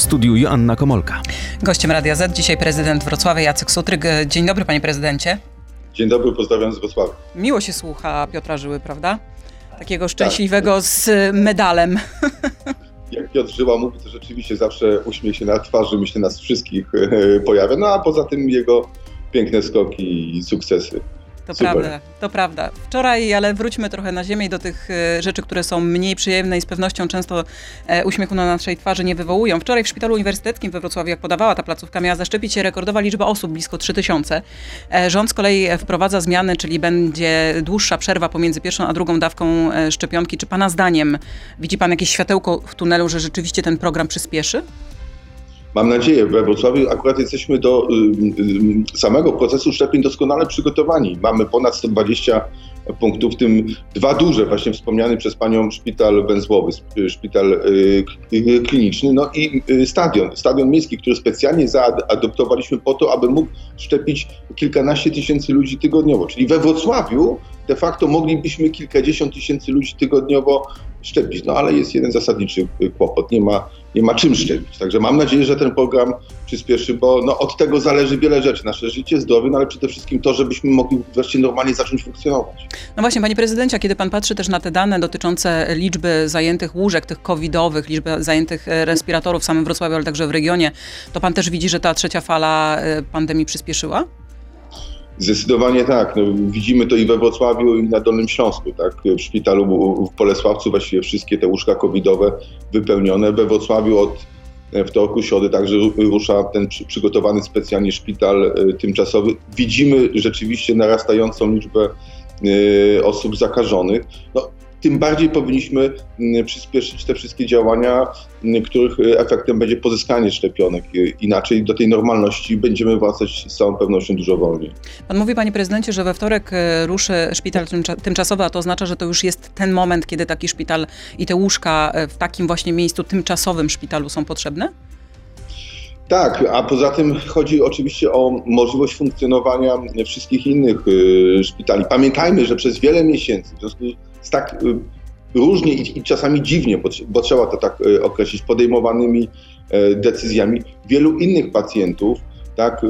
W studiu Joanna Komolka. Gościem Radia Z dzisiaj prezydent Wrocławia Jacek Sutryk. Dzień dobry panie prezydencie. Dzień dobry, pozdrawiam z Wrocławia. Miło się słucha Piotra Żyły, prawda? Takiego szczęśliwego tak. z medalem. Jak Piotr Żyła mówi, to rzeczywiście zawsze uśmiech się na twarzy, myślę, nas wszystkich e, pojawia. No a poza tym jego piękne skoki i sukcesy. To Super. prawda, to prawda. Wczoraj, ale wróćmy trochę na ziemię i do tych e, rzeczy, które są mniej przyjemne i z pewnością często e, uśmiechu na naszej twarzy nie wywołują. Wczoraj w Szpitalu Uniwersyteckim we Wrocławiu, jak podawała ta placówka, miała zaszczepić się rekordowa liczba osób, blisko 3000. E, rząd z kolei wprowadza zmiany, czyli będzie dłuższa przerwa pomiędzy pierwszą a drugą dawką szczepionki. Czy pana zdaniem widzi pan jakieś światełko w tunelu, że rzeczywiście ten program przyspieszy? Mam nadzieję, we Wrocławiu akurat jesteśmy do y, y, samego procesu szczepień doskonale przygotowani. Mamy ponad 120 punktów, w tym dwa duże, właśnie wspomniany przez panią szpital węzłowy, szpital y, kliniczny, no i stadion, stadion miejski, który specjalnie zaadoptowaliśmy po to, aby mógł szczepić kilkanaście tysięcy ludzi tygodniowo. Czyli we Wrocławiu de facto moglibyśmy kilkadziesiąt tysięcy ludzi tygodniowo szczepić. No ale jest jeden zasadniczy kłopot, nie ma, nie ma czym szczepić. Także mam nadzieję, że ten program przyspieszy, bo no, od tego zależy wiele rzeczy. Nasze życie, zdrowie, no ale przede wszystkim to, żebyśmy mogli wreszcie normalnie zacząć funkcjonować. No właśnie, panie prezydencie, kiedy pan patrzy też na te dane dotyczące liczby zajętych łóżek, tych covidowych, liczby zajętych e, respiratorów w samym Wrocławiu, ale także w regionie, to pan też widzi, że ta trzecia fala e, pandemii przyspieszyła? Zdecydowanie tak. No, widzimy to i we Wrocławiu, i na Dolnym Śląsku. Tak? W szpitalu w Bolesławcu właściwie wszystkie te łóżka covidowe wypełnione. We Wrocławiu od e, wtorku, środy także rusza ten przygotowany specjalnie szpital e, tymczasowy. Widzimy rzeczywiście narastającą liczbę e, osób zakażonych. No, tym bardziej powinniśmy mm, przyspieszyć te wszystkie działania, mm, których y, efektem będzie pozyskanie szczepionek. Y, inaczej do tej normalności będziemy wracać z całą pewnością dużo wolniej. Pan mówi, panie prezydencie, że we wtorek y, ruszy szpital tymczasowy, a to oznacza, że to już jest ten moment, kiedy taki szpital i te łóżka w takim właśnie miejscu tymczasowym szpitalu są potrzebne? Tak, a poza tym chodzi oczywiście o możliwość funkcjonowania wszystkich innych szpitali. Pamiętajmy, że przez wiele miesięcy, w związku z tak y, różnie i, czasami dziwnie, bo, bo, trzeba to tak y, określić, podejmowanymi e, decyzjami wielu innych pacjentów, tak, y,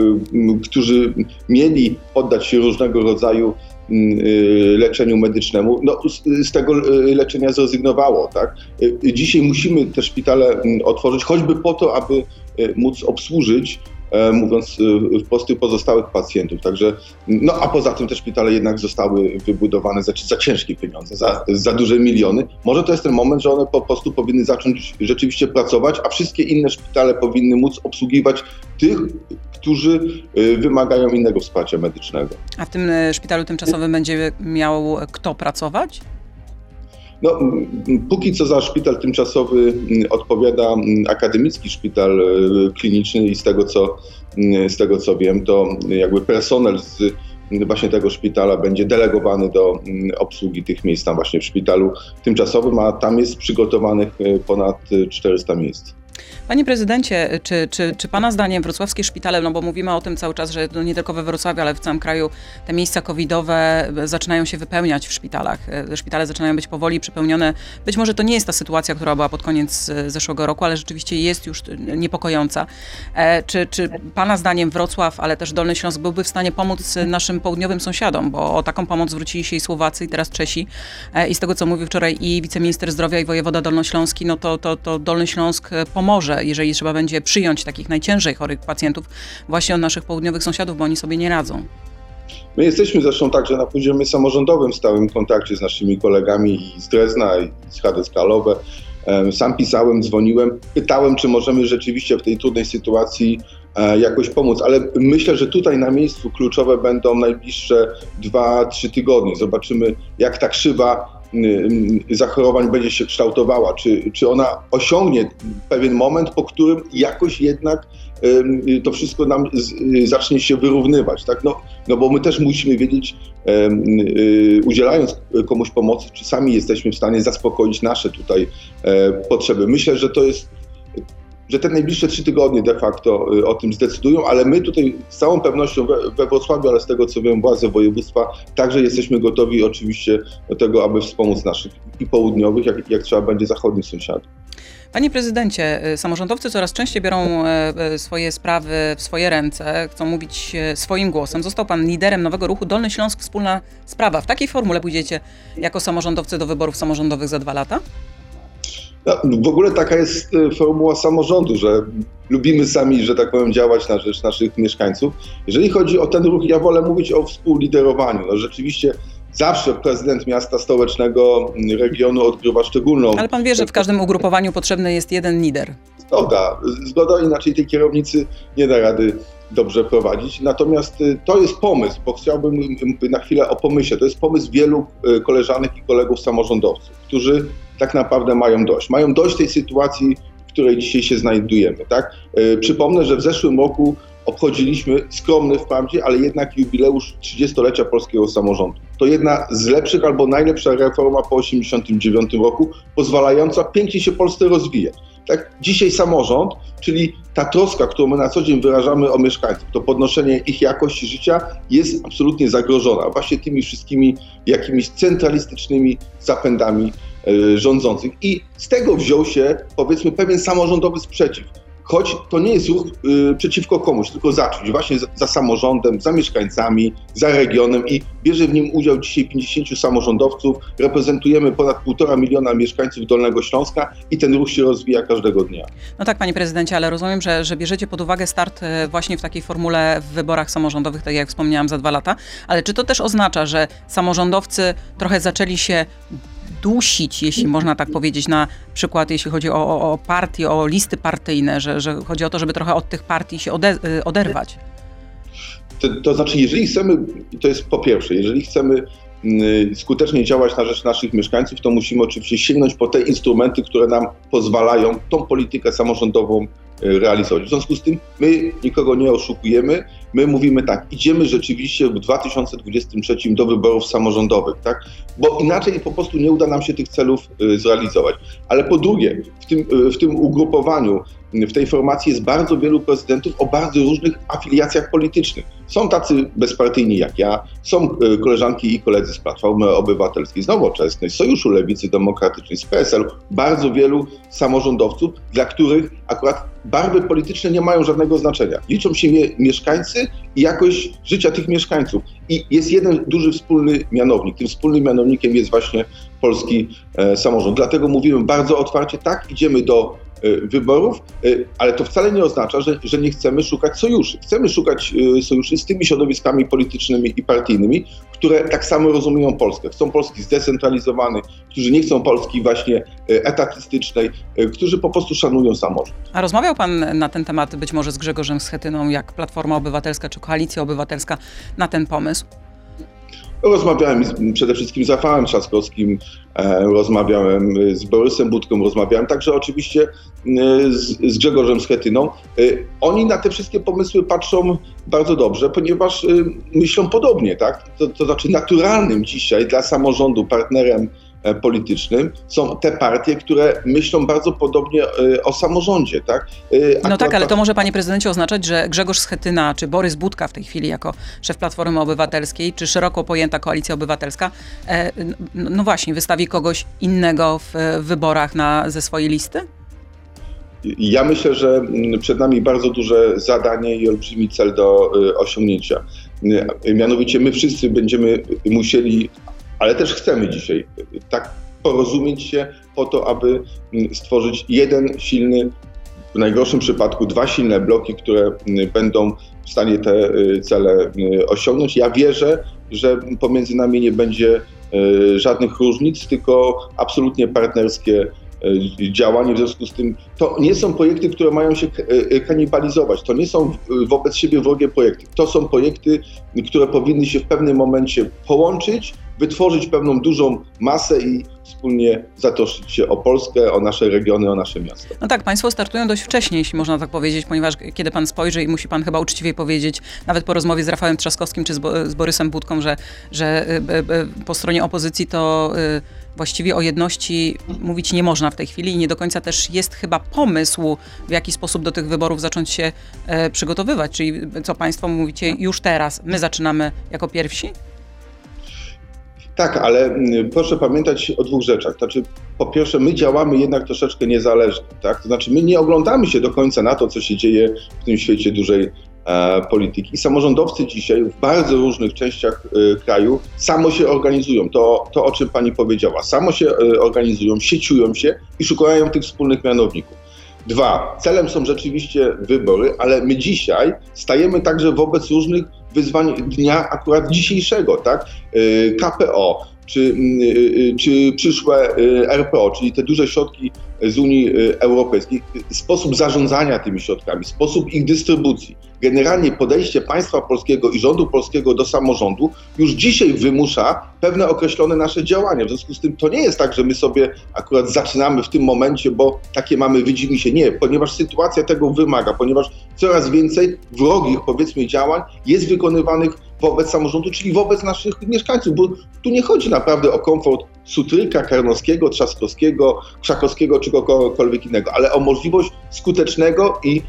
którzy mieli poddać się różnego rodzaju leczeniu medycznemu, no, z, z, tego leczenia zrezygnowało. Tak? Dzisiaj musimy te szpitale otworzyć, choćby po to, aby móc obsłużyć mówiąc e, wprost pozostałych pacjentów. Także, no a poza tym te szpitale jednak zostały wybudowane za, za ciężkie pieniądze, za, za duże miliony. Może to jest ten moment, że one po prostu powinny zacząć rzeczywiście pracować, a wszystkie inne szpitale powinny móc obsługiwać tych, którzy e, wymagają innego wsparcia medycznego. A w tym szpitalu tymczasowym będzie miał kto pracować? No, póki co za szpital tymczasowy odpowiada akademicki szpital e, kliniczny i z tego co, z tego co wiem, to jakby personel z właśnie tego szpitala będzie delegowany do obsługi tych miejsc tam właśnie w szpitalu tymczasowym, a tam jest przygotowanych e, ponad 400 miejsc. Panie prezydencie, czy, czy, czy pana zdaniem wrocławskie szpitale, no bo mówimy o tym cały czas, że nie tylko we Wrocławiu, ale w całym kraju te miejsca covidowe zaczynają się wypełniać w szpitalach. Szpitale zaczynają być powoli przepełnione. Być może to nie jest ta sytuacja, która była pod koniec zeszłego roku, ale rzeczywiście jest już niepokojąca. E, czy, czy pana zdaniem Wrocław, ale też Dolny Śląsk byłby w stanie pomóc naszym południowym sąsiadom, bo o taką pomoc zwrócili się i Słowacy, i teraz Czesi. E, I z tego, co mówił wczoraj i wiceminister zdrowia, i wojewoda dolnośląski, no to, to, to Dolny Śląsk pomoże jeżeli trzeba będzie przyjąć takich najciężej chorych pacjentów właśnie od naszych południowych sąsiadów, bo oni sobie nie radzą. My jesteśmy zresztą także na poziomie samorządowym w stałym kontakcie z naszymi kolegami i z Drezna, i z Kalowe. Sam pisałem, dzwoniłem, pytałem, czy możemy rzeczywiście w tej trudnej sytuacji e, jakoś pomóc, ale myślę, że tutaj na miejscu kluczowe będą najbliższe 2-3 tygodnie. Zobaczymy, jak ta krzywa zachorowań będzie się kształtowała, czy, czy ona osiągnie pewien moment, po którym jakoś jednak y, to wszystko nam zacznie się wyrównywać, tak? No, no bo my też musimy wiedzieć, udzielając komuś pomocy, czy sami jesteśmy w stanie zaspokoić nasze tutaj e, potrzeby. Myślę, że to jest że te najbliższe trzy tygodnie de facto y, o tym zdecydują, ale my tutaj z całą pewnością we, we Wrocławiu, ale z tego co wiem, władze województwa także jesteśmy gotowi oczywiście do tego, aby wspomóc naszych i południowych, jak, jak trzeba będzie zachodnich sąsiadów. Panie prezydencie, samorządowcy coraz częściej biorą swoje sprawy w swoje ręce, chcą mówić swoim głosem. Został pan liderem nowego ruchu Dolny Śląsk Wspólna Sprawa. W takiej formule pójdziecie jako samorządowcy do wyborów samorządowych za dwa lata? No, w ogóle taka jest e, formuła samorządu, że lubimy sami, że tak powiem, działać na rzecz naszych mieszkańców. Jeżeli chodzi o ten ruch, ja wolę mówić o współliderowaniu. No, rzeczywiście zawsze prezydent miasta stołecznego regionu odgrywa szczególną. Ale pan wie, że w każdym ugrupowaniu potrzebny jest jeden lider. Zgoda, zgoda, inaczej tej kierownicy nie da rady dobrze prowadzić. Natomiast y, to jest pomysł, bo chciałbym na chwilę o pomyśle. To jest pomysł wielu y, koleżanek i kolegów samorządowców, którzy tak naprawdę mają dość. Mają dość tej sytuacji, w której dzisiaj się znajdujemy. Tak? Y, przypomnę, że w zeszłym roku obchodziliśmy skromny wprawdzie, ale jednak jubileusz 30-lecia polskiego samorządu. To jedna z lepszych albo najlepsza reforma po 1989 roku, pozwalająca pięknie się Polsce rozwijać. Tak, dzisiaj samorząd, czyli ta troska, którą my na co dzień wyrażamy o mieszkańców, to podnoszenie ich jakości życia jest absolutnie zagrożona właśnie tymi wszystkimi jakimiś centralistycznymi zapędami y, rządzących. I z tego wziął się, powiedzmy, pewien samorządowy sprzeciw choć to nie jest ruch y, przeciwko komuś, tylko za czymś, właśnie za, za, samorządem, za mieszkańcami, za regionem i bierze w nim udział dzisiaj 50 samorządowców, reprezentujemy ponad półtora miliona mieszkańców Dolnego Śląska i ten ruch się rozwija każdego dnia. No tak, panie prezydencie, ale rozumiem, że, że bierzecie pod uwagę start y, właśnie w takiej formule w wyborach samorządowych, tak jak wspomniałam, za dwa lata, ale czy to też oznacza, że samorządowcy trochę zaczęli się dusić, jeśli można tak powiedzieć, na przykład jeśli chodzi o, o, o partie, o listy partyjne, że, że chodzi o to, żeby trochę od tych partii się ode, y, oderwać? To, to znaczy, jeżeli chcemy, to jest po pierwsze, jeżeli chcemy y, skutecznie działać na rzecz naszych mieszkańców, to musimy oczywiście sięgnąć po te instrumenty, które nam pozwalają tą politykę samorządową y, realizować. W związku z tym my nikogo nie oszukujemy, My mówimy tak, idziemy rzeczywiście w 2023 do wyborów samorządowych, tak? Bo inaczej po prostu nie uda nam się tych celów y, zrealizować. Ale po drugie, w tym, y, w tym ugrupowaniu, w tej formacji jest bardzo wielu prezydentów o bardzo różnych afiliacjach politycznych. Są tacy bezpartyjni jak ja, są y, koleżanki i koledzy z Platformy Obywatelskiej, z Nowoczesnej, z Sojuszu Lewicy Demokratycznej, z PSL, bardzo wielu samorządowców, dla których akurat barwy polityczne nie mają żadnego znaczenia. Liczą się mieszkańcy i jakość życia tych mieszkańców. I jest jeden duży wspólny mianownik. Tym wspólnym mianownikiem jest właśnie polski e, samorząd. Dlatego mówimy bardzo otwarcie, tak, idziemy do wyborów, e, ale to wcale nie oznacza, że, że nie chcemy szukać sojuszy. Chcemy szukać sojuszy z tymi środowiskami politycznymi i partyjnymi, które tak samo rozumieją Polskę. Chcą Polski zdecentralizowanej, którzy nie chcą Polski właśnie etatystycznej, którzy po prostu szanują samorząd. A rozmawiał Pan na ten temat być może z Grzegorzem Schetyną, jak Platforma Obywatelska czy Koalicja Obywatelska na ten pomysł? Rozmawiałem z, przede wszystkim z Rafałem Trzaskowskim, e, rozmawiałem z Borysem Budką, rozmawiałem także oczywiście e, z, z Grzegorzem Schetyną. E, oni na te wszystkie pomysły patrzą bardzo dobrze, ponieważ myślą podobnie, tak? To, to znaczy naturalnym dzisiaj dla samorządu partnerem politycznym są te partie, które myślą bardzo podobnie e, o samorządzie. Tak? E, no tak, ale to może panie prezydencie oznaczać, że Grzegorz Schetyna czy Borys Budka w tej chwili jako szef Platformy Obywatelskiej, czy szeroko pojęta Koalicja Obywatelska, no właśnie, wystawi kogoś innego w wyborach na, ze swojej listy? Ja myślę, że przed nami bardzo duże zadanie i olbrzymi cel do osiągnięcia. Mianowicie my wszyscy będziemy musieli ale też chcemy dzisiaj tak porozumieć się po to, aby mm, stworzyć jeden silny, w najgorszym przypadku dwa silne bloki, które mm, będą w stanie te y, cele y, osiągnąć. Ja wierzę, że pomiędzy nami nie będzie y, żadnych różnic, tylko absolutnie partnerskie działanie. W związku z tym to nie są projekty, które mają się kanibalizować. To nie są wobec siebie wrogie projekty. To są projekty, które powinny się w pewnym momencie połączyć wytworzyć pewną dużą masę i wspólnie zatroszczyć się o Polskę, o nasze regiony, o nasze miasto. No tak, Państwo startują dość wcześnie, jeśli można tak powiedzieć, ponieważ kiedy Pan spojrzy i musi Pan chyba uczciwie powiedzieć, nawet po rozmowie z Rafałem Trzaskowskim czy z, Bo z Borysem Budką, że, że y, po stronie opozycji to y, właściwie o jedności mówić nie można w tej chwili i nie do końca też jest chyba pomysł, w jaki sposób do tych wyborów zacząć się e, przygotowywać. Czyli co Państwo mówicie już teraz, my zaczynamy jako pierwsi? Tak, ale mm, proszę pamiętać o dwóch rzeczach. Znaczy, po pierwsze, my działamy jednak troszeczkę niezależnie, tak? To znaczy, my nie oglądamy się do końca na to, co się dzieje w tym świecie dużej e, polityki. Samorządowcy dzisiaj w bardzo różnych częściach e, kraju samo się organizują. To, to, o czym pani powiedziała. Samo się e, organizują, sieciują się i szukają tych wspólnych mianowników. Dwa, celem są rzeczywiście wybory, ale my dzisiaj stajemy także wobec różnych wyzwań dnia akurat dzisiejszego, tak? E, KPO, czy, mm, y, y, czy przyszłe y, RPO, czyli te duże środki z Unii Europejskiej, sposób zarządzania tymi środkami, sposób ich dystrybucji, generalnie podejście państwa polskiego i rządu polskiego do samorządu już dzisiaj wymusza pewne określone nasze działania. W związku z tym to nie jest tak, że my sobie akurat zaczynamy w tym momencie, bo takie mamy, widzimy się. Nie, ponieważ sytuacja tego wymaga, ponieważ coraz więcej wrogich, powiedzmy, działań jest wykonywanych wobec samorządu, czyli wobec naszych mieszkańców, bo tu nie chodzi naprawdę o komfort Sutryka, Karnowskiego, Trzaskowskiego, Krzakowskiego czy kogokolwiek innego, ale o możliwość skutecznego i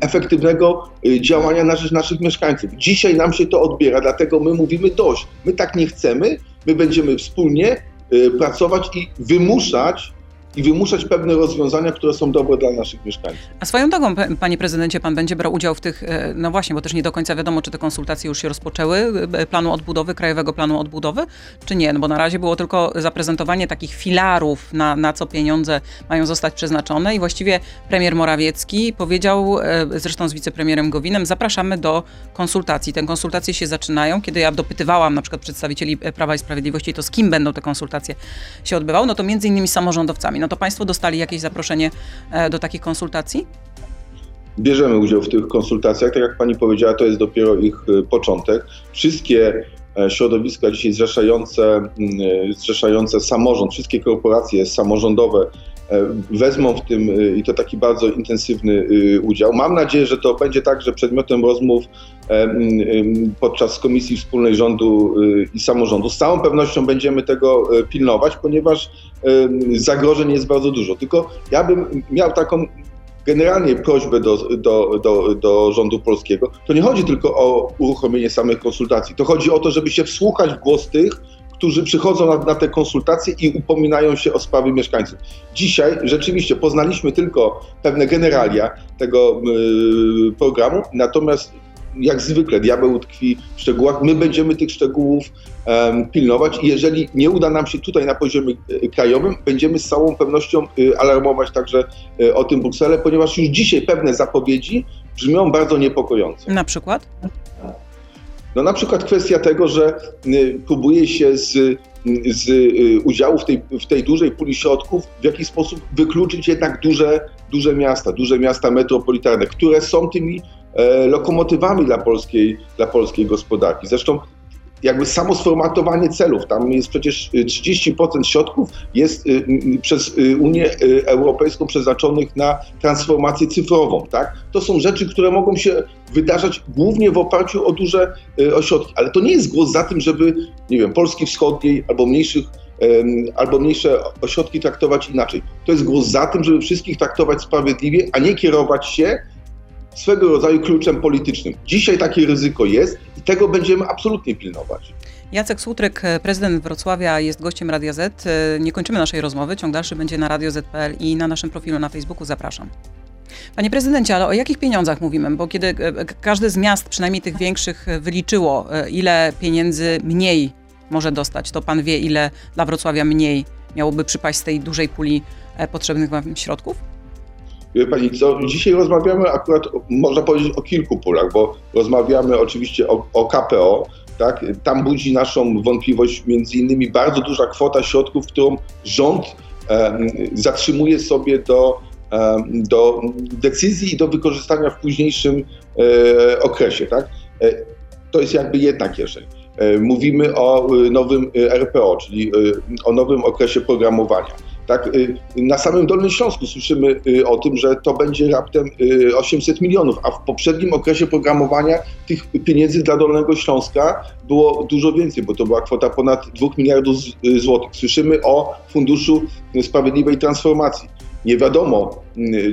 efektywnego y, działania na rzecz naszych mieszkańców. Dzisiaj nam się to odbiera, dlatego my mówimy dość. My tak nie chcemy, my będziemy wspólnie y, pracować i wymuszać i wymuszać pewne rozwiązania, które są dobre dla naszych mieszkańców. A swoją drogą, panie prezydencie, pan będzie brał udział w tych, e, no właśnie, bo też nie do końca wiadomo, czy te konsultacje już się rozpoczęły, e, planu odbudowy, krajowego planu odbudowy, czy nie, no bo na razie było tylko zaprezentowanie takich filarów, na, na co pieniądze mają zostać przeznaczone i właściwie premier Morawiecki powiedział, e, zresztą z wicepremierem Gowinem, zapraszamy do konsultacji. Te konsultacje się zaczynają, kiedy ja dopytywałam na przykład przedstawicieli Prawa i Sprawiedliwości, to z kim będą te konsultacje się odbywały, no to między innymi z No to Państwo dostali jakieś zaproszenie e, do takich konsultacji? Bierzemy udział w tych konsultacjach. Tak jak Pani powiedziała, to jest dopiero ich e, początek. Wszystkie e, środowiska dzisiaj zrzeszające, zrzeszające samorząd, wszystkie korporacje samorządowe wezmą w tym i to taki bardzo intensywny udział. Mam nadzieję, że to będzie także przedmiotem rozmów podczas Komisji Wspólnej Rządu i Samorządu. Z całą pewnością będziemy tego pilnować, ponieważ zagrożeń jest bardzo dużo. Tylko ja bym miał taką generalnie prośbę do, do, do, do rządu polskiego. To nie chodzi tylko o uruchomienie samych konsultacji. To chodzi o to, żeby się wsłuchać w głos tych, którzy przychodzą na, na, te konsultacje i upominają się o sprawy mieszkańców. Dzisiaj rzeczywiście poznaliśmy tylko pewne generalia tego y, programu, natomiast jak zwykle diabeł tkwi w szczegółach. My będziemy tych szczegółów pilnować i jeżeli nie uda nam się tutaj na poziomie e, krajowym, będziemy z całą pewnością e, alarmować także e, o tym Brukselę, ponieważ już dzisiaj pewne zapowiedzi brzmią bardzo niepokojąco. Na przykład? No na przykład kwestia tego, że próbuje się z, z udziału w tej, w tej dużej puli środków w jakiś sposób wykluczyć jednak duże, duże miasta, duże miasta metropolitarne, które są tymi E, lokomotywami dla polskiej, dla polskiej gospodarki. Zresztą jakby samo sformatowanie celów, tam jest przecież 30% środków jest y, przez y, Unię y, Europejską przeznaczonych na transformację cyfrową, tak? To są rzeczy, które mogą się wydarzać głównie w oparciu o duże ośrodki, ale to nie jest głos za tym, żeby, nie wiem, Polski Wschodniej albo mniejszych albo mniejsze ośrodki traktować inaczej. To jest głos za tym, żeby wszystkich traktować sprawiedliwie, a nie kierować się swego rodzaju kluczem politycznym. Dzisiaj takie ryzyko jest i tego będziemy absolutnie pilnować. Jacek Słutryk, prezydent Wrocławia, jest gościem Radia Z. Nie kończymy naszej rozmowy. Ciąg dalszy będzie na Radio Z.pl i na naszym profilu na Facebooku. Zapraszam. Panie prezydencie, ale o jakich pieniądzach mówimy? Bo kiedy e, każde z miast, przynajmniej tych większych, wyliczyło, e, ile pieniędzy mniej może dostać, to pan wie, ile dla Wrocławia mniej miałoby przypaść z tej dużej puli e, potrzebnych wam środków? Wie Pani co, dzisiaj rozmawiamy akurat, można powiedzieć, o kilku pulach, bo rozmawiamy oczywiście o, o KPO, tak? Tam budzi naszą wątpliwość między innymi bardzo duża kwota środków, którą rząd e, zatrzymuje sobie do, e, do decyzji i do wykorzystania w późniejszym e, okresie. Tak? E, to jest jakby jedna kieszeń. E, mówimy o e, nowym RPO, czyli o nowym okresie programowania tak, y, na samym Dolnym Śląsku słyszymy y, o tym, że to będzie raptem 800 y, milionów, a w poprzednim okresie programowania tych pieniędzy dla Dolnego Śląska było dużo więcej, bo to była kwota ponad 2 miliardów złotych. Słyszymy o Funduszu Sprawiedliwej Transformacji. Nie wiadomo,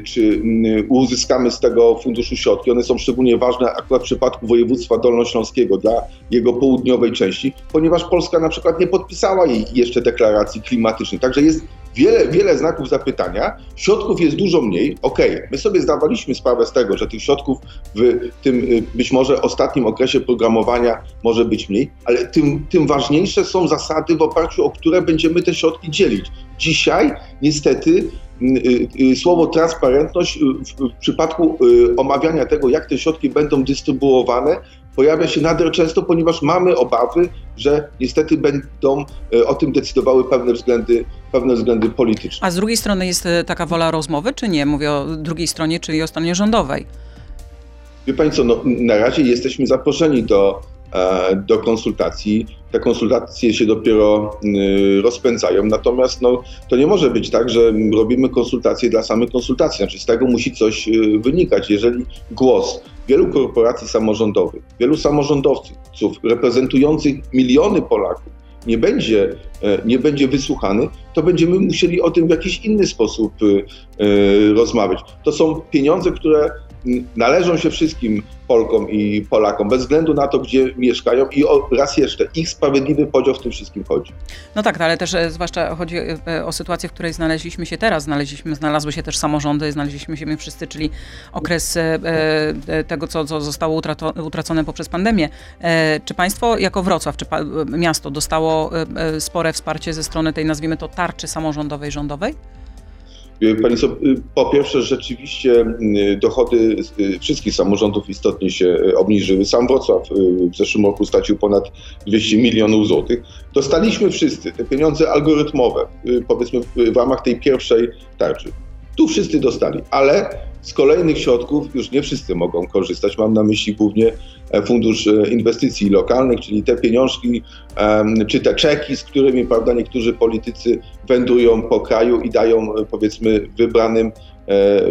czy uzyskamy z tego funduszu środki. One są szczególnie ważne akurat w przypadku województwa dolnośląskiego dla jego południowej części, ponieważ Polska na przykład nie podpisała jej jeszcze deklaracji klimatycznej. Także jest wiele, wiele znaków zapytania, środków jest dużo mniej. Okej, okay, my sobie zdawaliśmy sprawę z tego, że tych środków w tym y, być może ostatnim okresie programowania może być mniej, ale tym, tym ważniejsze są zasady, w oparciu o które będziemy te środki dzielić. Dzisiaj niestety słowo transparentność w przypadku omawiania tego, jak te środki będą dystrybuowane, pojawia się nader często, ponieważ mamy obawy, że niestety będą o tym decydowały pewne względy, pewne względy polityczne. A z drugiej strony jest taka wola rozmowy, czy nie? Mówię o drugiej stronie, czyli o stronie rządowej. Wie Pani co, no, na razie jesteśmy zaproszeni do, do konsultacji. Te konsultacje się dopiero rozpędzają, natomiast no, to nie może być tak, że robimy konsultacje dla samych konsultacji. Znaczy z tego musi coś wynikać. Jeżeli głos wielu korporacji samorządowych, wielu samorządowców reprezentujących miliony Polaków nie będzie, e, nie będzie wysłuchany, to będziemy musieli o tym w jakiś inny sposób e, e, rozmawiać. To są pieniądze, które należą się wszystkim Polkom i Polakom, bez względu na to, gdzie mieszkają i o, raz jeszcze, ich sprawiedliwy podział w tym wszystkim chodzi. No tak, ale też e, zwłaszcza chodzi e, o sytuację, w której znaleźliśmy się teraz. Znaleźliśmy, znalazły się też samorządy, znaleźliśmy się my wszyscy, czyli okres e, tego, co, co zostało utracone poprzez pandemię. Czy państwo jako Wrocław, czy miasto dostało spore wsparcie ze strony tej, nazwijmy to, tarczy samorządowej, rządowej? Pani so, po pierwsze, rzeczywiście y, dochody y, wszystkich samorządów istotnie się y, obniżyły. Sam Wrocław w zeszłym roku stracił ponad 200 milionów złotych. Dostaliśmy wszyscy te pieniądze algorytmowe, powiedzmy w ramach tej pierwszej tarczy. Tu wszyscy dostali, ale z kolejnych środków już nie wszyscy mogą korzystać. Mam na myśli głównie e, Fundusz e, Inwestycji Lokalnych, czyli te pieniążki, czy te czeki, z którymi prawda, niektórzy politycy wędrują po kraju i dają e, powiedzmy wybranym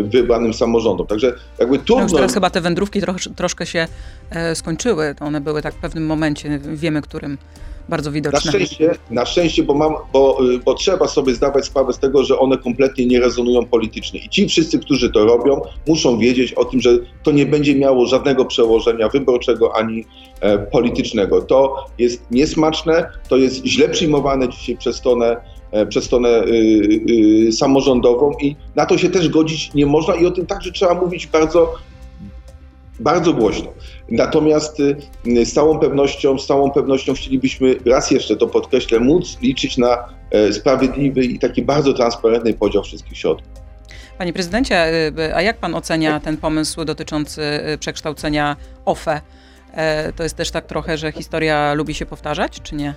wybranym samorządom. Także jakby trudno... No już teraz chyba te wędrówki trosz, troszkę się skończyły. One były tak w pewnym momencie, wiemy którym bardzo widoczne. Na szczęście, na szczęście bo, mam, bo, bo trzeba sobie zdawać sprawę z tego, że one kompletnie nie rezonują politycznie. I ci wszyscy, którzy to robią, muszą wiedzieć o tym, że to nie będzie miało żadnego przełożenia wyborczego ani e, politycznego. To jest niesmaczne, to jest źle przyjmowane dzisiaj przez stronę e, przez stronę y, y, samorządową i na to się też godzić nie można i o tym także trzeba mówić bardzo bardzo głośno. Natomiast y, z całą pewnością, z całą pewnością chcielibyśmy raz jeszcze to podkreślę, móc liczyć na e, sprawiedliwy i taki bardzo transparentny podział wszystkich środków. Panie prezydencie, y, a jak pan ocenia ten pomysł dotyczący przekształcenia OFE? E, to jest też tak trochę, że historia lubi się powtarzać, czy nie?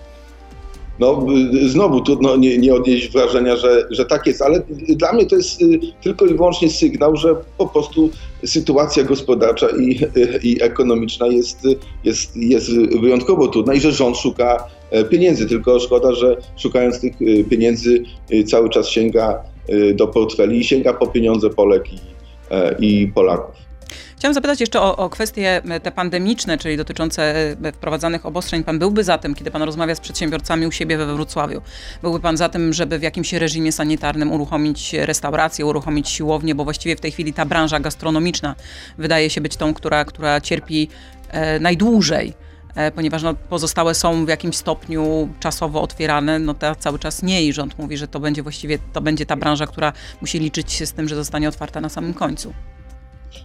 No znowu trudno nie, nie odnieść wrażenia, że, że tak jest, ale dla mnie to jest y, tylko i wyłącznie sygnał, że po prostu sytuacja gospodarcza i, i ekonomiczna jest, jest, jest wyjątkowo trudna i że rząd szuka e, pieniędzy, tylko szkoda, że szukając tych y, pieniędzy y, cały czas sięga do portfeli i sięga po pieniądze Polek i, e, i Polaków. Chciałam zapytać jeszcze o, o kwestie e, te pandemiczne, czyli dotyczące e, wprowadzanych obostrzeń. Pan byłby za tym, kiedy pan rozmawia z przedsiębiorcami u siebie we Wrocławiu, byłby pan za tym, żeby w jakimś reżimie sanitarnym uruchomić restaurację, uruchomić siłownię, bo właściwie w tej chwili ta branża gastronomiczna wydaje się być tą, która, która cierpi e, najdłużej ponieważ no, pozostałe są w jakimś stopniu czasowo otwierane, no ta cały czas nie i rząd mówi, że to będzie właściwie, to będzie ta branża, która musi liczyć się z tym, że zostanie otwarta na samym końcu.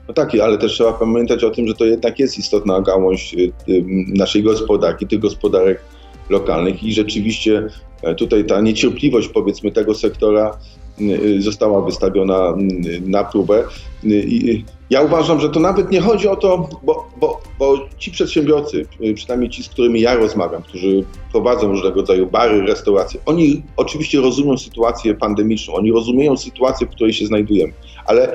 No tak, ale też trzeba pamiętać o tym, że to jednak jest istotna gałąź y, y, naszej gospodarki, tych gospodarek lokalnych i rzeczywiście e, tutaj ta niecierpliwość powiedzmy tego sektora y, została wystawiona na próbę. Ja uważam, że to nawet nie chodzi o to, bo, bo, bo ci przedsiębiorcy, przynajmniej ci, z którymi ja rozmawiam, którzy prowadzą różnego rodzaju bary, restauracje, oni oczywiście rozumieją sytuację pandemiczną, oni rozumieją sytuację, w której się znajdujemy, ale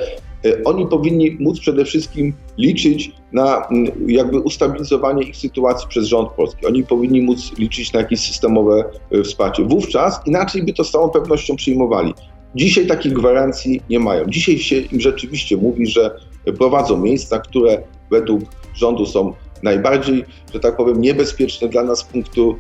oni powinni móc przede wszystkim liczyć na jakby ustabilizowanie ich sytuacji przez rząd polski. Oni powinni móc liczyć na jakieś systemowe e, wsparcie. Wówczas inaczej by to z całą pewnością przyjmowali. Dzisiaj takich gwarancji nie mają. Dzisiaj się im rzeczywiście mówi, że prowadzą miejsca, które według rządu są najbardziej, że tak powiem, niebezpieczne dla nas z punktu,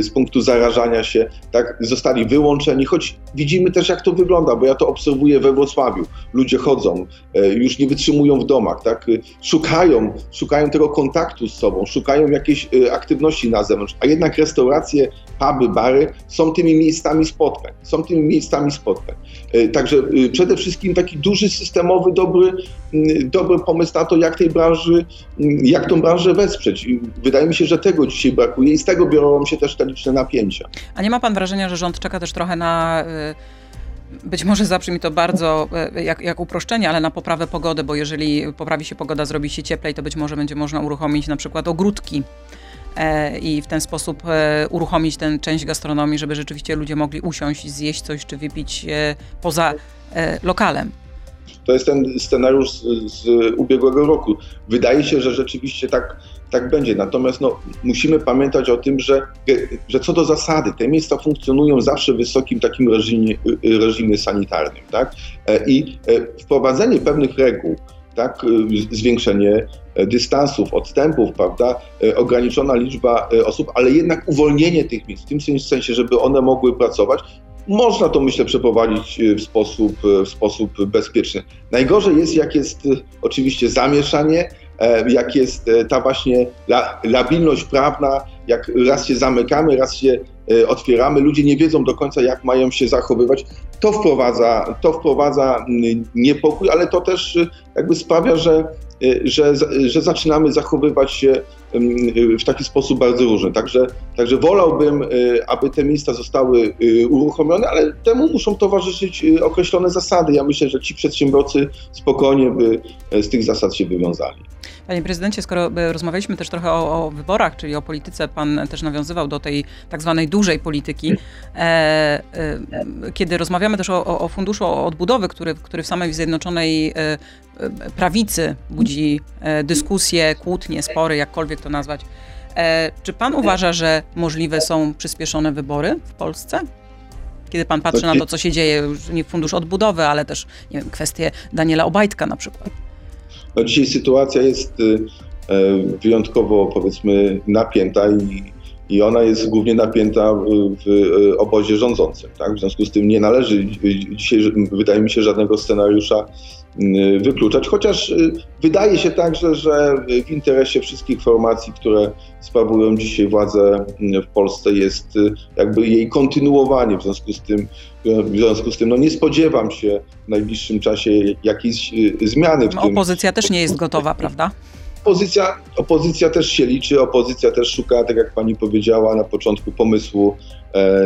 z punktu zarażania się, tak, zostali wyłączeni, choć widzimy też, jak to wygląda, bo ja to obserwuję we Wrocławiu. Ludzie chodzą, już nie wytrzymują w domach, tak, szukają, szukają tego kontaktu z sobą, szukają jakiejś aktywności na zewnątrz, a jednak restauracje, puby, bary są tymi miejscami spotkań, są tymi miejscami spotkań. Także przede wszystkim taki duży systemowy, dobry, dobry pomysł na to, jak tej branży, jak tą branżę wesprzeć. Wydaje mi się, że tego dzisiaj brakuje i z tego biorą się też te liczne napięcia. A nie ma pan wrażenia, że rząd czeka też trochę na y, być może zabrzmi to bardzo y, jak, jak uproszczenie, ale na poprawę pogody, bo jeżeli poprawi się pogoda, zrobi się cieplej, to być może będzie można uruchomić na przykład ogródki e, i w ten sposób e, uruchomić tę część gastronomii, żeby rzeczywiście ludzie mogli usiąść, zjeść coś czy wypić e, poza lokalem. To jest ten scenariusz z, z, ubiegłego roku. Wydaje się, że rzeczywiście tak, tak będzie. Natomiast no, musimy pamiętać o tym, że, że co do zasady, te miejsca funkcjonują zawsze w wysokim takim reżimie, reżimie sanitarnym. Tak? E, I e, wprowadzenie pewnych reguł, tak, zwiększenie dystansów, odstępów, prawda, ograniczona liczba osób, ale jednak uwolnienie tych miejsc, w tym sensie, żeby one mogły pracować, można to, myślę, przeprowadzić e, w sposób, e, w sposób bezpieczny. Najgorzej jest, jak jest e, oczywiście zamieszanie, jak jest ta właśnie labilność prawna, jak raz się zamykamy, raz się otwieramy, ludzie nie wiedzą do końca, jak mają się zachowywać. To wprowadza, to wprowadza niepokój, ale to też jakby sprawia, że, że, że zaczynamy zachowywać się w taki sposób bardzo różny. Także, także wolałbym, y, aby te miejsca zostały y, uruchomione, ale temu muszą towarzyszyć y, określone zasady. Ja myślę, że ci przedsiębiorcy spokojnie by z tych zasad się wywiązali. Panie prezydencie, skoro rozmawialiśmy też trochę o, o, wyborach, czyli o polityce, pan też nawiązywał do tej tak zwanej dużej polityki. E, e, kiedy rozmawiamy też o, o funduszu odbudowy, który, który w samej Zjednoczonej e, prawicy budzi e, dyskusje, kłótnie, spory, jakkolwiek to nazwać. E, czy pan uważa, że możliwe są przyspieszone wybory w Polsce? Kiedy pan patrzy na to, co się dzieje, już nie fundusz odbudowy, ale też nie wiem, kwestie Daniela Obajtka na przykład. No dzisiaj sytuacja jest y, e, wyjątkowo, powiedzmy, napięta i, i ona jest głównie napięta w, w obozie rządzącym. Tak? W związku z tym nie należy dzisiaj, wydaje mi się, żadnego scenariusza wykluczać, chociaż y, wydaje się także, że w interesie wszystkich formacji, które sprawują dzisiaj władzę y, w Polsce jest jakby jej kontynuowanie, w związku z tym, w związku z tym no nie spodziewam się w najbliższym czasie jakiejś zmiany. W no, Opozycja też nie jest gotowa, prawda? Opozycja, opozycja też się liczy, opozycja też szuka, tak jak pani powiedziała na początku, pomysłu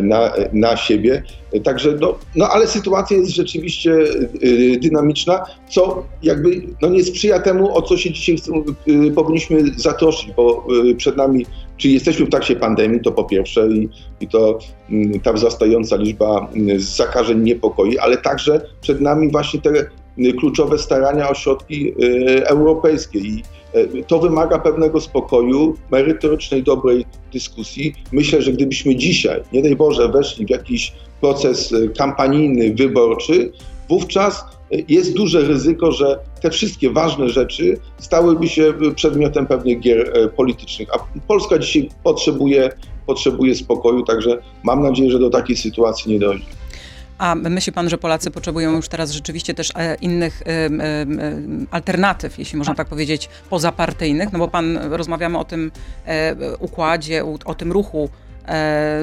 na, na siebie. Także, no, no ale sytuacja jest rzeczywiście e, dynamiczna, co jakby no nie sprzyja temu, o co się dzisiaj e, powinniśmy zatroszczyć, bo przed nami, czy jesteśmy w trakcie pandemii, to po pierwsze i, i to mm, ta wzrastająca liczba mm, zakażeń niepokoi, ale także przed nami właśnie te kluczowe starania o środki europejskie i E, to wymaga pewnego spokoju, merytorycznej, dobrej dyskusji. Myślę, że gdybyśmy dzisiaj, nie daj Boże, weszli w jakiś proces e, kampanijny, wyborczy, wówczas e, jest duże ryzyko, że te wszystkie ważne rzeczy stałyby się przedmiotem pewnych gier politycznych. A Polska dzisiaj potrzebuje, potrzebuje spokoju, także mam nadzieję, że do takiej sytuacji nie dojdzie. A myśli pan, że Polacy potrzebują już teraz rzeczywiście też e, innych alternatyw, jeśli można tak powiedzieć, pozapartyjnych? No bo pan, rozmawiamy o tym e, układzie, o tym ruchu e,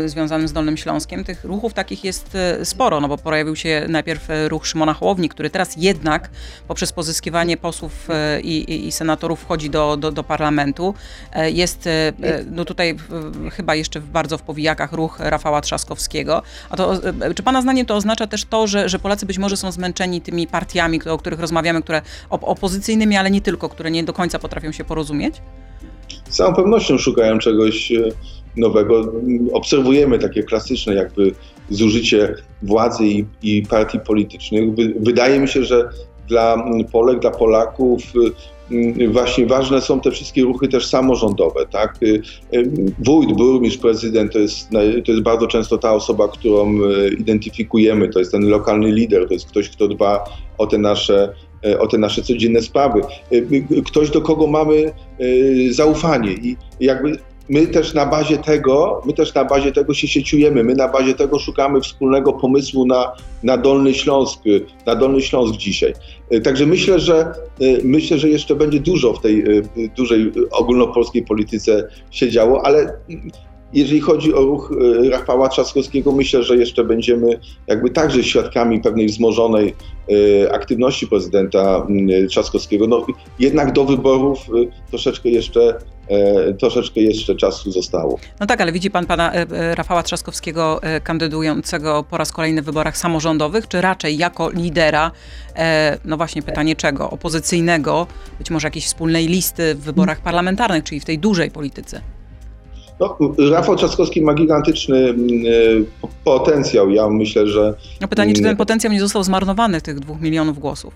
związanym z Dolnym Śląskiem. Tych ruchów takich jest e, sporo, no bo pojawił się najpierw e, ruch Szymona Hołowni, który teraz jednak poprzez pozyskiwanie posłów e, i, i, senatorów wchodzi do, do, do parlamentu. E, jest e, no tutaj chyba jeszcze bardzo w powijakach ruch Rafała Trzaskowskiego. A to, czy pana zdaniem to oznacza też to, że, że Polacy być może są zmęczeni tymi partiami, o których rozmawiamy, które opozycyjnymi, ale nie tylko, które nie do końca potrafią się porozumieć? Z całą pewnością szukają czegoś nowego. Obserwujemy takie klasyczne jakby zużycie władzy i, i partii politycznych. Wydaje mi się, że dla Polek, dla Polaków mm, właśnie ważne są te wszystkie ruchy też samorządowe, tak? Y, y, wójt, burmistrz, prezydent to jest, to jest bardzo często ta osoba, którą y, identyfikujemy, to jest ten lokalny lider, to jest ktoś, kto dba o te nasze o te nasze codzienne sprawy. Ktoś, do kogo mamy zaufanie i jakby my też na bazie tego, my też na bazie tego się sieciujemy, my na bazie tego szukamy wspólnego pomysłu na, na Dolny Śląsk, na Dolny Śląsk dzisiaj. Także myślę, że myślę, że jeszcze będzie dużo w tej dużej ogólnopolskiej polityce się działo, ale jeżeli chodzi o ruch e, Rafała Trzaskowskiego, myślę, że jeszcze będziemy jakby także świadkami pewnej wzmożonej e, aktywności prezydenta Trzaskowskiego. No, jednak do wyborów e, troszeczkę jeszcze troszeczkę jeszcze czasu zostało. No tak, ale widzi pan pana Rafała Trzaskowskiego kandydującego po raz kolejny w wyborach samorządowych, czy raczej jako lidera, no właśnie pytanie czego, opozycyjnego, być może jakiejś wspólnej listy w wyborach parlamentarnych, czyli w tej dużej polityce? No, Rafał Trzaskowski ma gigantyczny mm, e, potencjał. Ja myślę, że. No pytanie, czy ten mm, potencjał nie został zmarnowany tych dwóch milionów głosów?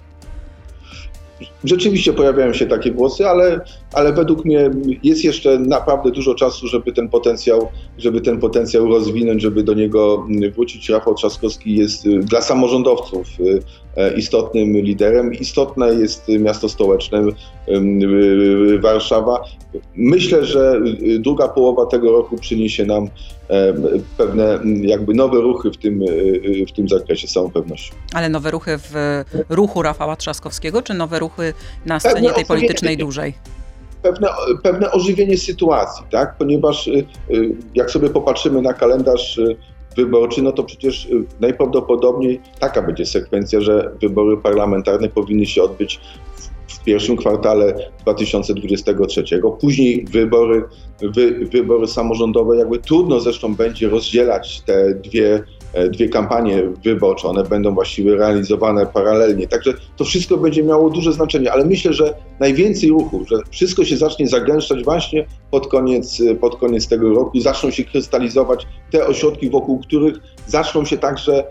Rzeczywiście pojawiają się takie głosy, ale, ale według mnie jest jeszcze naprawdę dużo czasu, żeby ten potencjał, żeby ten potencjał rozwinąć, żeby do niego wrócić. Rafał Trzaskowski jest y, dla samorządowców y, e, istotnym liderem. Istotne jest miasto stołeczne y, Warszawa. Myślę, że druga połowa tego roku przyniesie nam pewne jakby nowe ruchy w tym, w tym zakresie, z całą pewnością. Ale nowe ruchy w ruchu Rafała Trzaskowskiego, czy nowe ruchy na scenie tej politycznej dużej? Pewne, pewne ożywienie sytuacji, tak? ponieważ jak sobie popatrzymy na kalendarz wyborczy, no to przecież najprawdopodobniej taka będzie sekwencja, że wybory parlamentarne powinny się odbyć w pierwszym kwartale 2023, później wybory, wy, wybory samorządowe. Jakby trudno zresztą będzie rozdzielać te dwie E, dwie kampanie wyborcze, one będą właściwie realizowane paralelnie. Także to wszystko będzie miało duże znaczenie, ale myślę, że najwięcej ruchu, że wszystko się zacznie zagęszczać właśnie pod koniec, pod koniec tego roku, zaczną się krystalizować te ośrodki, wokół których zaczną się także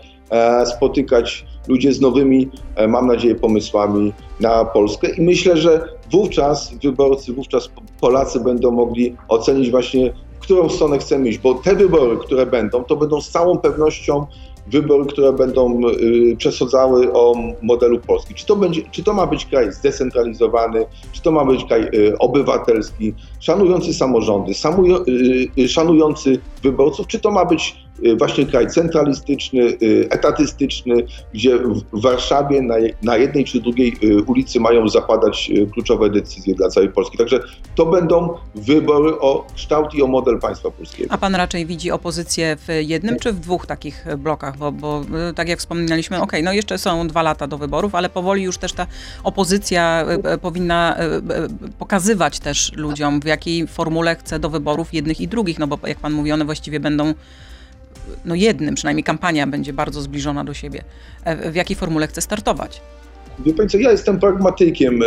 spotykać ludzie z nowymi, e, mam nadzieję, pomysłami na Polskę i myślę, że wówczas wyborcy, wówczas Polacy będą mogli ocenić właśnie którą stronę chcemy iść, bo te wybory, które będą, to będą z całą pewnością wybory, które będą y, przesądzały o modelu Polski. Czy to, będzie, czy to ma być kraj zdecentralizowany, czy to ma być kraj obywatelski, szanujący samorządy, samujo, y, szanujący wyborców, czy to ma być właśnie kraj centralistyczny, y, etatystyczny, gdzie w Warszawie na, jednej czy drugiej y, ulicy mają zapadać kluczowe decyzje dla całej Polski. Także to będą wybory o kształt i o model państwa polskiego. A pan raczej widzi opozycję w jednym czy w dwóch takich blokach? Bo, bo tak jak wspominaliśmy, okay, no jeszcze są dwa lata do wyborów, ale powoli już też ta opozycja powinna pokazywać też ludziom, w jakiej formule chce do wyborów jednych i drugich, no bo jak pan mówi, one właściwie będą no jednym, przynajmniej kampania będzie bardzo zbliżona do siebie. E, w jakiej formule chce startować? Wie co, ja jestem pragmatykiem e,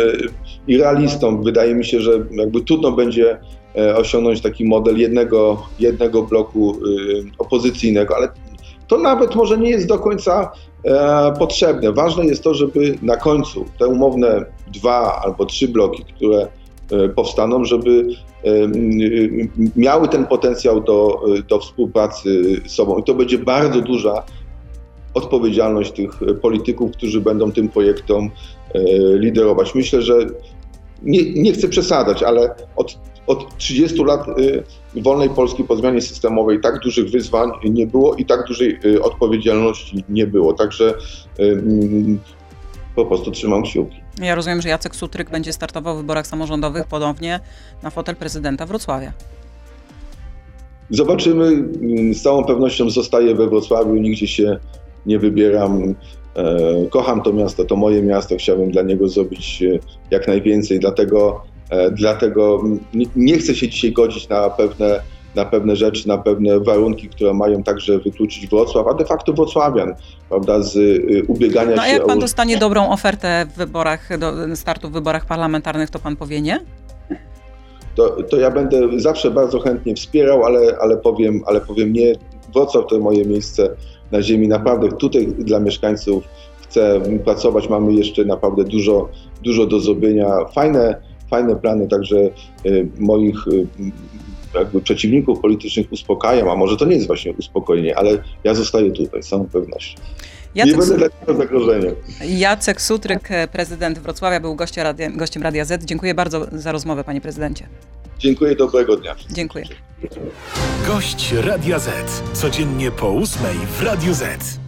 i realistą. Wydaje mi się, że jakby trudno będzie e, osiągnąć taki model jednego, jednego bloku opozycyjnego, ale to nawet może nie jest do końca potrzebne. Ważne jest to, żeby na końcu te umowne dwa albo trzy bloki, które powstaną, żeby miały ten potencjał do, do współpracy z sobą. I to będzie bardzo duża odpowiedzialność tych polityków, którzy będą tym projektom e, liderować. Myślę, że nie, nie chcę przesadzać, ale od, od 30 lat e, wolnej Polski po zmianie systemowej tak dużych wyzwań nie było i tak dużej e, odpowiedzialności nie było. Także po prostu trzymam kciuki. Ja rozumiem, że Jacek Sutryk będzie startował w wyborach samorządowych ponownie na fotel prezydenta Wrocławia. Zobaczymy. Z całą pewnością zostaję we Wrocławiu, nigdzie się nie wybieram. E, kocham to miasto, to moje miasto, chciałbym dla niego zrobić e, jak najwięcej, dlatego, e, dlatego nie chcę się dzisiaj godzić na pewne na pewne rzeczy, na pewne warunki, które mają także wykluczyć Wrocław, a de facto Wrocławian, prawda, z y, ubiegania no, się... No a jak pan o... dostanie dobrą ofertę w wyborach, do startu w wyborach parlamentarnych, to pan powie nie? To, to ja będę zawsze bardzo chętnie wspierał, ale, ale, powiem, ale powiem nie. Wrocław to moje miejsce na ziemi. Naprawdę tutaj dla mieszkańców chcę pracować. Mamy jeszcze naprawdę dużo, dużo do zrobienia. Fajne, fajne plany także y, moich y, jakby przeciwników politycznych uspokajam, a może to nie jest właśnie uspokojenie, ale ja zostaję tutaj z całą pewnością. Nie Jacek, będę leciał zagrożeniem. Jacek Sutryk, prezydent Wrocławia, był gościem Radia, gościem Radia Z. Dziękuję bardzo za rozmowę, panie prezydencie. Dziękuję, dobrego dnia. Dziękuję. Gość Radia Z. Codziennie po ósmej w Radiu Z.